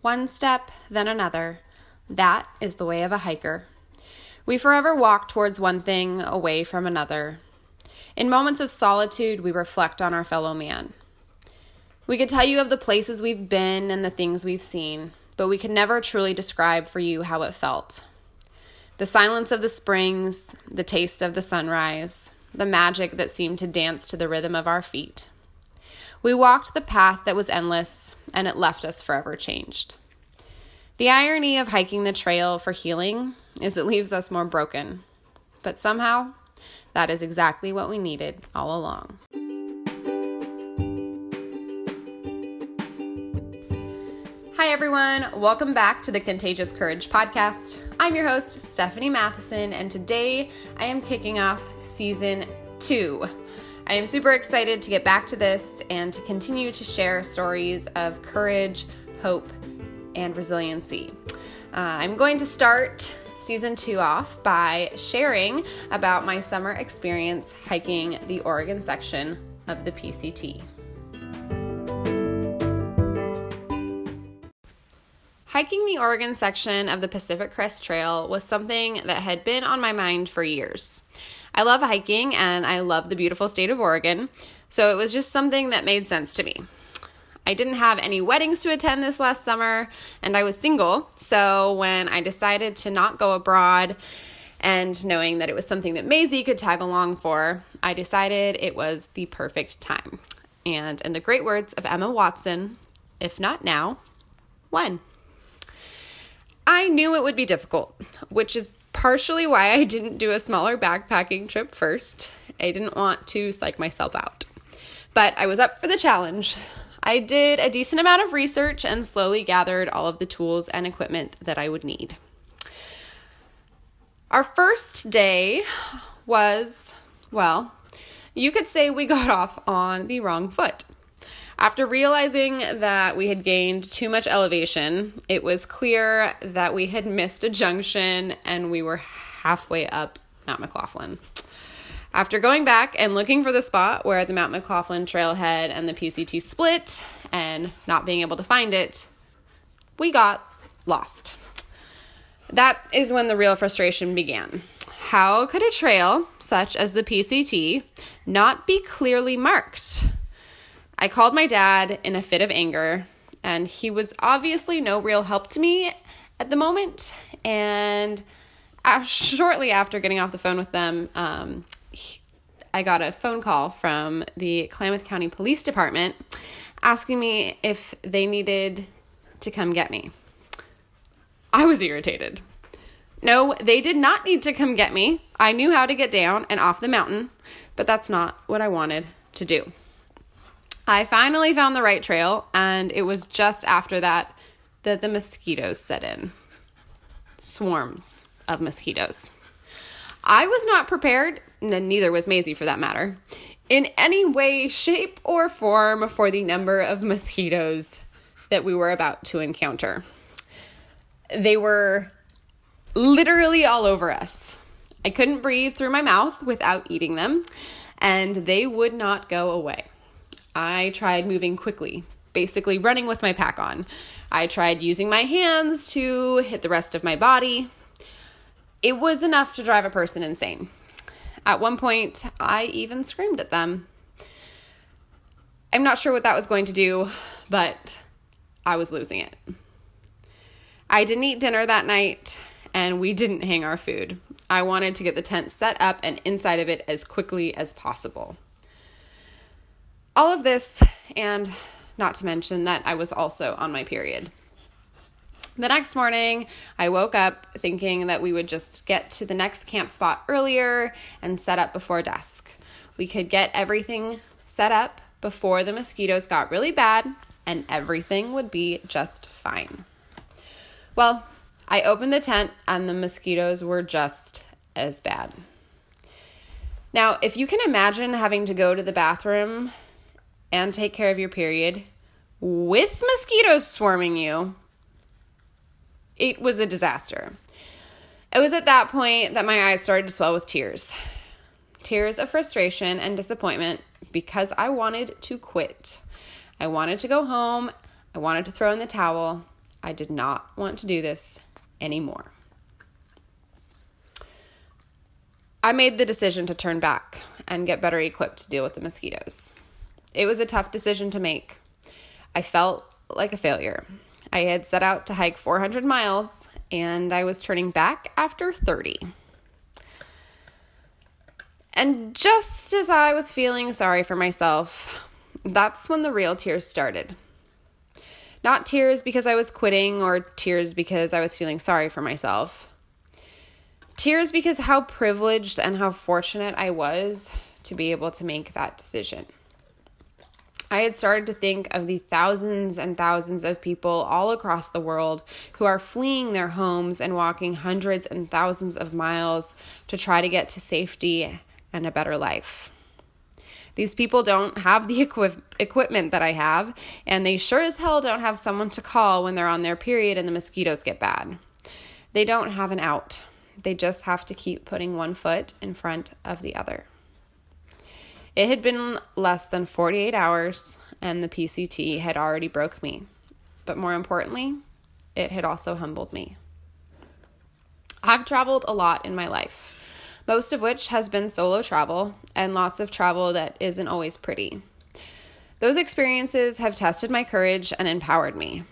One step, then another. That is the way of a hiker. We forever walk towards one thing, away from another. In moments of solitude, we reflect on our fellow man. We could tell you of the places we've been and the things we've seen, but we could never truly describe for you how it felt. The silence of the springs, the taste of the sunrise, the magic that seemed to dance to the rhythm of our feet. We walked the path that was endless, and it left us forever changed. The irony of hiking the trail for healing is it leaves us more broken. But somehow, that is exactly what we needed all along. Hi, everyone. Welcome back to the Contagious Courage podcast. I'm your host, Stephanie Matheson, and today I am kicking off season two. I am super excited to get back to this and to continue to share stories of courage, hope, and resiliency. Uh, I'm going to start season two off by sharing about my summer experience hiking the Oregon section of the PCT. Hiking the Oregon section of the Pacific Crest Trail was something that had been on my mind for years. I love hiking and I love the beautiful state of Oregon, so it was just something that made sense to me. I didn't have any weddings to attend this last summer and I was single, so when I decided to not go abroad and knowing that it was something that Maisie could tag along for, I decided it was the perfect time. And in the great words of Emma Watson, if not now, when? I knew it would be difficult, which is partially why I didn't do a smaller backpacking trip first. I didn't want to psych myself out. But I was up for the challenge. I did a decent amount of research and slowly gathered all of the tools and equipment that I would need. Our first day was, well, you could say we got off on the wrong foot. After realizing that we had gained too much elevation, it was clear that we had missed a junction and we were halfway up Mount McLaughlin. After going back and looking for the spot where the Mount McLaughlin trailhead and the PCT split and not being able to find it, we got lost. That is when the real frustration began. How could a trail, such as the PCT, not be clearly marked? I called my dad in a fit of anger, and he was obviously no real help to me at the moment. And shortly after getting off the phone with them, um, he, I got a phone call from the Klamath County Police Department asking me if they needed to come get me. I was irritated. No, they did not need to come get me. I knew how to get down and off the mountain, but that's not what I wanted to do. I finally found the right trail, and it was just after that that the mosquitoes set in. Swarms of mosquitoes. I was not prepared, and neither was Maisie for that matter, in any way, shape, or form for the number of mosquitoes that we were about to encounter. They were literally all over us. I couldn't breathe through my mouth without eating them, and they would not go away. I tried moving quickly, basically running with my pack on. I tried using my hands to hit the rest of my body. It was enough to drive a person insane. At one point, I even screamed at them. I'm not sure what that was going to do, but I was losing it. I didn't eat dinner that night, and we didn't hang our food. I wanted to get the tent set up and inside of it as quickly as possible. All of this, and not to mention that I was also on my period. The next morning, I woke up thinking that we would just get to the next camp spot earlier and set up before dusk. We could get everything set up before the mosquitoes got really bad, and everything would be just fine. Well, I opened the tent, and the mosquitoes were just as bad. Now, if you can imagine having to go to the bathroom and take care of your period with mosquitoes swarming you, it was a disaster. It was at that point that my eyes started to swell with tears. Tears of frustration and disappointment because I wanted to quit. I wanted to go home. I wanted to throw in the towel. I did not want to do this anymore. I made the decision to turn back and get better equipped to deal with the mosquitoes. It was a tough decision to make. I felt like a failure. I had set out to hike 400 miles and I was turning back after 30. And just as I was feeling sorry for myself, that's when the real tears started. Not tears because I was quitting or tears because I was feeling sorry for myself. Tears because how privileged and how fortunate I was to be able to make that decision. I had started to think of the thousands and thousands of people all across the world who are fleeing their homes and walking hundreds and thousands of miles to try to get to safety and a better life. These people don't have the equip- equipment that I have, and they sure as hell don't have someone to call when they're on their period and the mosquitoes get bad. They don't have an out. They just have to keep putting one foot in front of the other. It had been less than 48 hours, and the PCT had already broke me. But more importantly, it had also humbled me. I've traveled a lot in my life most of which has been solo travel and lots of travel that isn't always pretty. Those experiences have tested my courage and empowered me,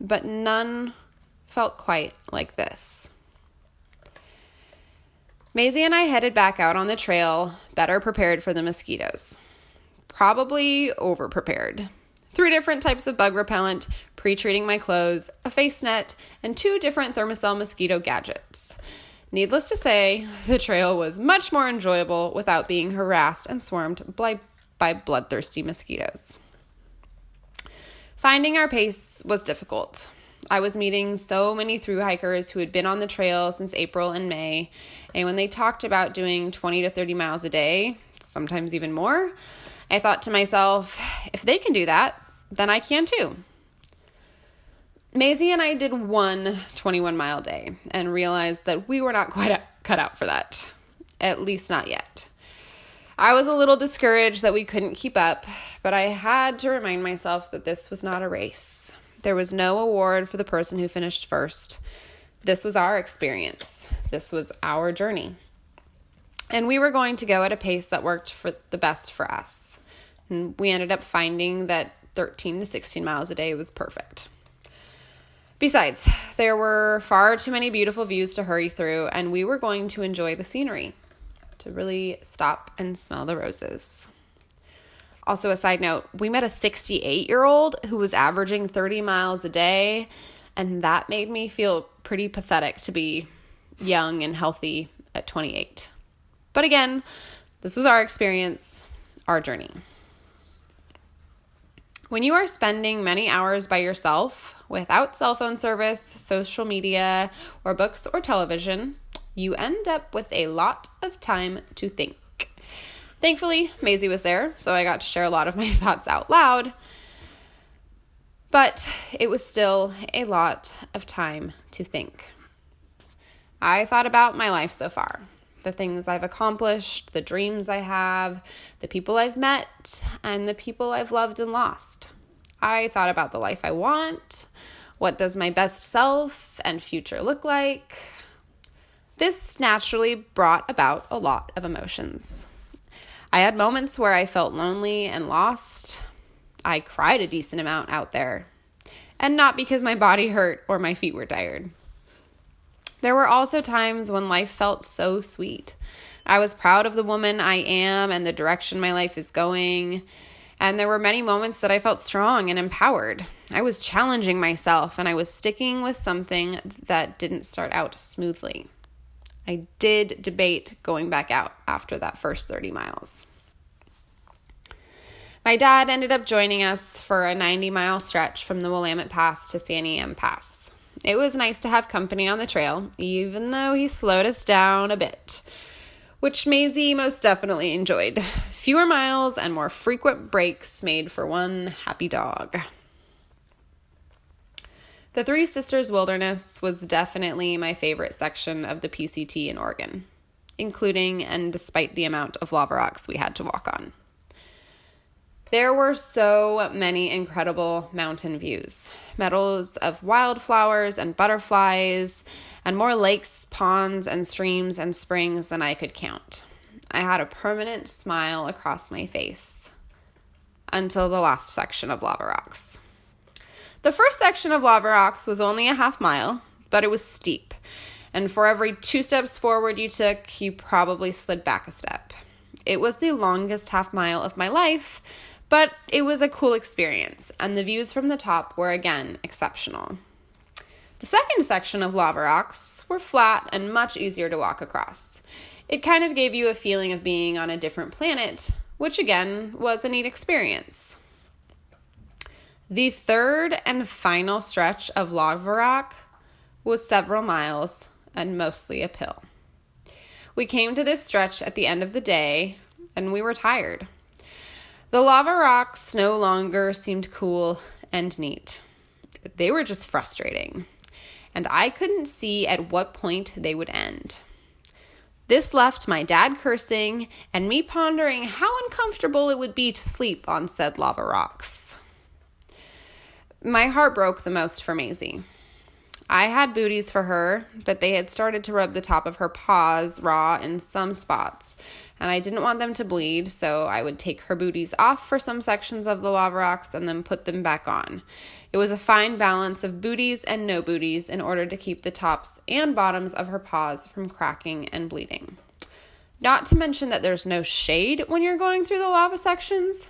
but none felt quite like this. Maisie and I headed back out on the trail, better prepared for the mosquitoes. Probably over prepared. Three different types of bug repellent, pre treating my clothes, a face net, and two different Thermacell mosquito gadgets. Needless to say, the trail was much more enjoyable without being harassed and swarmed by, by bloodthirsty mosquitoes. Finding our pace was difficult. I was meeting so many through hikers who had been on the trail since April and May, and when they talked about doing 20 to 30 miles a day, sometimes even more, I thought to myself, if they can do that, then I can too. Maisie and I did one 21 mile day and realized that we were not quite cut out for that, at least not yet. I was a little discouraged that we couldn't keep up, but I had to remind myself that this was not a race. There was no award for the person who finished first. This was our experience, this was our journey. And we were going to go at a pace that worked for the best for us. And we ended up finding that 13 to 16 miles a day was perfect. Besides, there were far too many beautiful views to hurry through, and we were going to enjoy the scenery, to really stop and smell the roses. Also, a side note, we met a 68 year old who was averaging 30 miles a day, and that made me feel pretty pathetic to be young and healthy at 28. But again, this was our experience, our journey. When you are spending many hours by yourself without cell phone service, social media, or books or television, you end up with a lot of time to think. Thankfully, Maisie was there, so I got to share a lot of my thoughts out loud. But it was still a lot of time to think. I thought about my life so far the things I've accomplished, the dreams I have, the people I've met, and the people I've loved and lost. I thought about the life I want. What does my best self and future look like? This naturally brought about a lot of emotions. I had moments where I felt lonely and lost. I cried a decent amount out there. And not because my body hurt or my feet were tired. There were also times when life felt so sweet. I was proud of the woman I am and the direction my life is going. And there were many moments that I felt strong and empowered. I was challenging myself and I was sticking with something that didn't start out smoothly. I did debate going back out after that first 30 miles. My dad ended up joining us for a 90 mile stretch from the Willamette Pass to Santiam Pass. It was nice to have company on the trail, even though he slowed us down a bit, which Maisie most definitely enjoyed. Fewer miles and more frequent breaks made for one happy dog. The Three Sisters Wilderness was definitely my favorite section of the PCT in Oregon, including and despite the amount of lava rocks we had to walk on. There were so many incredible mountain views meadows of wildflowers and butterflies, and more lakes, ponds, and streams and springs than I could count. I had a permanent smile across my face until the last section of lava rocks. The first section of lava rocks was only a half mile, but it was steep, and for every two steps forward you took, you probably slid back a step. It was the longest half mile of my life, but it was a cool experience, and the views from the top were again exceptional. The second section of lava rocks were flat and much easier to walk across. It kind of gave you a feeling of being on a different planet, which again was a neat experience. The third and final stretch of lava rock was several miles and mostly uphill. We came to this stretch at the end of the day and we were tired. The lava rocks no longer seemed cool and neat. They were just frustrating, and I couldn't see at what point they would end. This left my dad cursing and me pondering how uncomfortable it would be to sleep on said lava rocks. My heart broke the most for Maisie. I had booties for her, but they had started to rub the top of her paws raw in some spots, and I didn't want them to bleed, so I would take her booties off for some sections of the lava rocks and then put them back on. It was a fine balance of booties and no booties in order to keep the tops and bottoms of her paws from cracking and bleeding. Not to mention that there's no shade when you're going through the lava sections.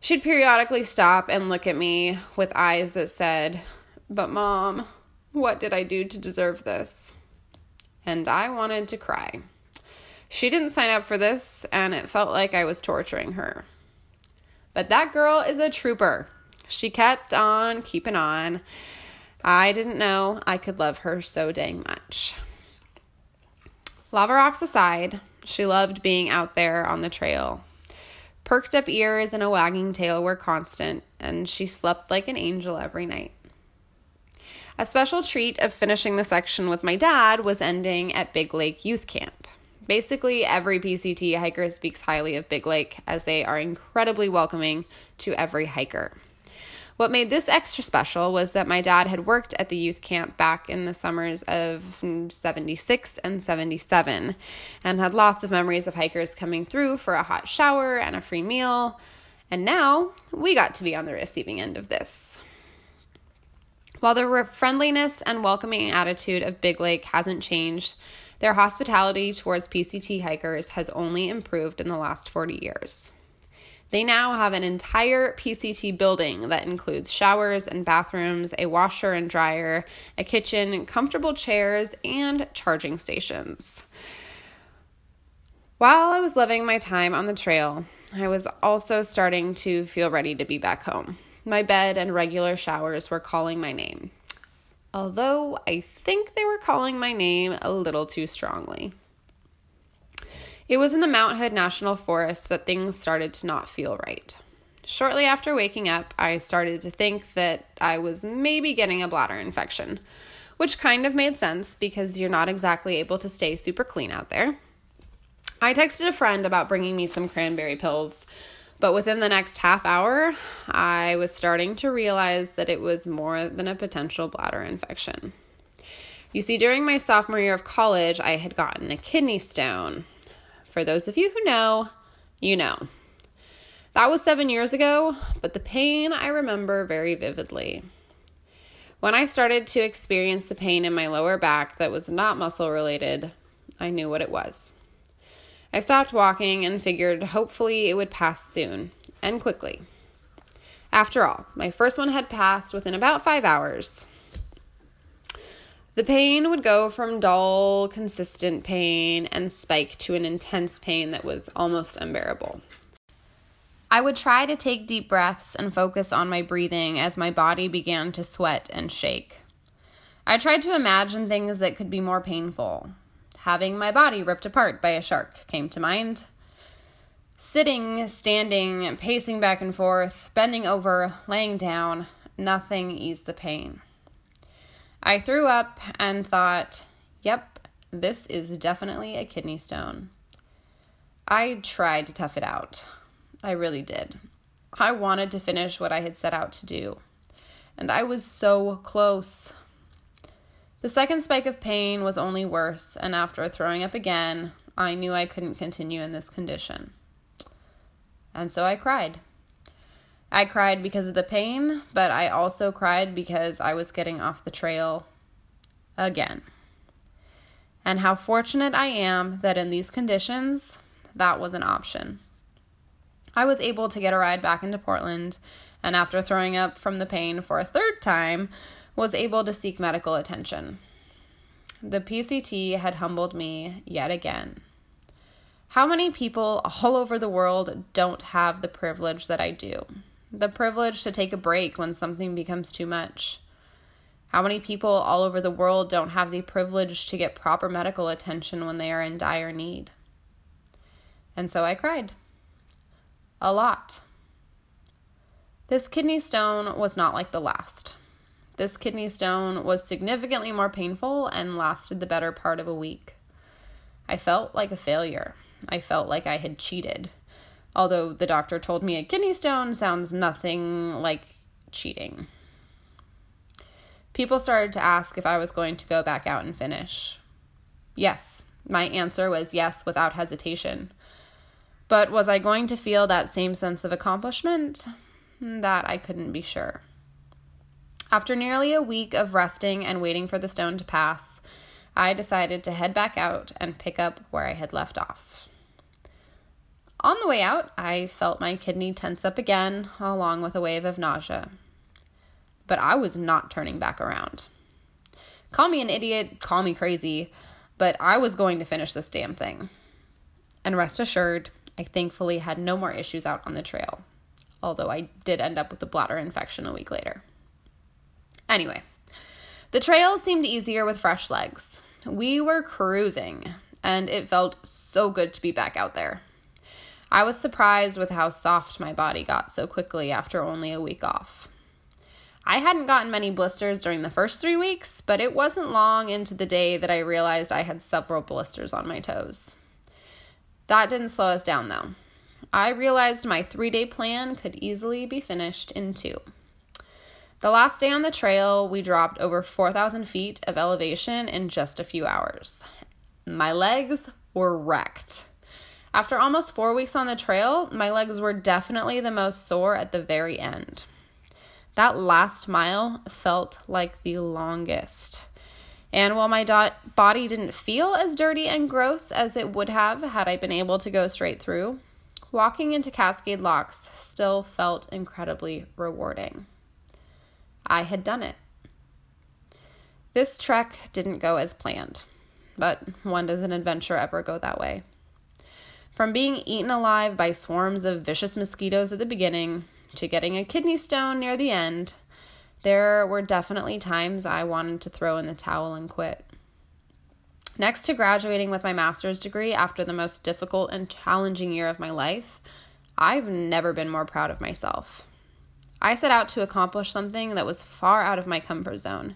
She'd periodically stop and look at me with eyes that said, But, Mom, what did I do to deserve this? And I wanted to cry. She didn't sign up for this, and it felt like I was torturing her. But that girl is a trooper. She kept on keeping on. I didn't know I could love her so dang much. Lava rocks aside, she loved being out there on the trail. Perked up ears and a wagging tail were constant, and she slept like an angel every night. A special treat of finishing the section with my dad was ending at Big Lake Youth Camp. Basically, every PCT hiker speaks highly of Big Lake as they are incredibly welcoming to every hiker. What made this extra special was that my dad had worked at the youth camp back in the summers of 76 and 77 and had lots of memories of hikers coming through for a hot shower and a free meal. And now we got to be on the receiving end of this. While the friendliness and welcoming attitude of Big Lake hasn't changed, their hospitality towards PCT hikers has only improved in the last 40 years. They now have an entire PCT building that includes showers and bathrooms, a washer and dryer, a kitchen, comfortable chairs, and charging stations. While I was loving my time on the trail, I was also starting to feel ready to be back home. My bed and regular showers were calling my name although I think they were calling my name a little too strongly. It was in the Mount Hood National Forest that things started to not feel right. Shortly after waking up, I started to think that I was maybe getting a bladder infection, which kind of made sense because you're not exactly able to stay super clean out there. I texted a friend about bringing me some cranberry pills but within the next half hour, I was starting to realize that it was more than a potential bladder infection. You see, during my sophomore year of college, I had gotten a kidney stone. For those of you who know, you know. That was seven years ago, but the pain I remember very vividly. When I started to experience the pain in my lower back that was not muscle related, I knew what it was. I stopped walking and figured hopefully it would pass soon and quickly. After all, my first one had passed within about five hours. The pain would go from dull, consistent pain and spike to an intense pain that was almost unbearable. I would try to take deep breaths and focus on my breathing as my body began to sweat and shake. I tried to imagine things that could be more painful having my body ripped apart by a shark came to mind. Sitting, standing, pacing back and forth, bending over, laying down, nothing eased the pain. I threw up and thought, yep, this is definitely a kidney stone. I tried to tough it out. I really did. I wanted to finish what I had set out to do. And I was so close. The second spike of pain was only worse, and after throwing up again, I knew I couldn't continue in this condition. And so I cried. I cried because of the pain, but I also cried because I was getting off the trail again. And how fortunate I am that in these conditions, that was an option. I was able to get a ride back into Portland, and after throwing up from the pain for a third time, was able to seek medical attention. The PCT had humbled me yet again. How many people all over the world don't have the privilege that I do? The privilege to take a break when something becomes too much. How many people all over the world don't have the privilege to get proper medical attention when they are in dire need? And so I cried. A lot. This kidney stone was not like the last. This kidney stone was significantly more painful and lasted the better part of a week. I felt like a failure. I felt like I had cheated. Although the doctor told me a kidney stone sounds nothing like cheating. People started to ask if I was going to go back out and finish. Yes, my answer was yes without hesitation. But was I going to feel that same sense of accomplishment? That I couldn't be sure. After nearly a week of resting and waiting for the stone to pass, I decided to head back out and pick up where I had left off. On the way out, I felt my kidney tense up again, along with a wave of nausea. But I was not turning back around. Call me an idiot, call me crazy, but I was going to finish this damn thing. And rest assured, I thankfully had no more issues out on the trail, although I did end up with a bladder infection a week later. Anyway, the trail seemed easier with fresh legs. We were cruising, and it felt so good to be back out there. I was surprised with how soft my body got so quickly after only a week off. I hadn't gotten many blisters during the first three weeks, but it wasn't long into the day that I realized I had several blisters on my toes. That didn't slow us down though. I realized my three day plan could easily be finished in two. The last day on the trail, we dropped over 4,000 feet of elevation in just a few hours. My legs were wrecked. After almost four weeks on the trail, my legs were definitely the most sore at the very end. That last mile felt like the longest. And while my body didn't feel as dirty and gross as it would have had I been able to go straight through, walking into Cascade Locks still felt incredibly rewarding. I had done it. This trek didn't go as planned, but when does an adventure ever go that way? From being eaten alive by swarms of vicious mosquitoes at the beginning to getting a kidney stone near the end, there were definitely times I wanted to throw in the towel and quit. Next to graduating with my master's degree after the most difficult and challenging year of my life, I've never been more proud of myself. I set out to accomplish something that was far out of my comfort zone.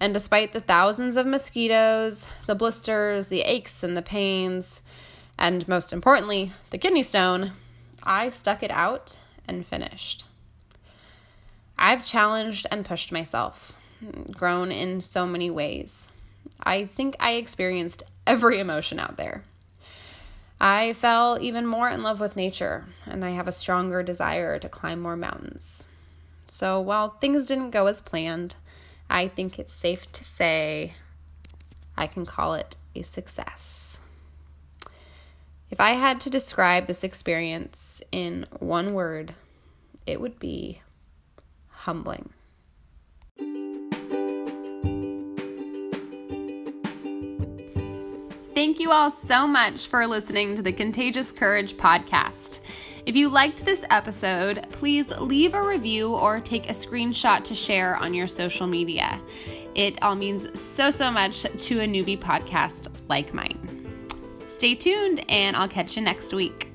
And despite the thousands of mosquitoes, the blisters, the aches, and the pains, and most importantly, the kidney stone, I stuck it out and finished. I've challenged and pushed myself, grown in so many ways. I think I experienced every emotion out there. I fell even more in love with nature, and I have a stronger desire to climb more mountains. So while things didn't go as planned, I think it's safe to say I can call it a success. If I had to describe this experience in one word, it would be humbling. Thank you all so much for listening to the Contagious Courage podcast. If you liked this episode, please leave a review or take a screenshot to share on your social media. It all means so, so much to a newbie podcast like mine. Stay tuned, and I'll catch you next week.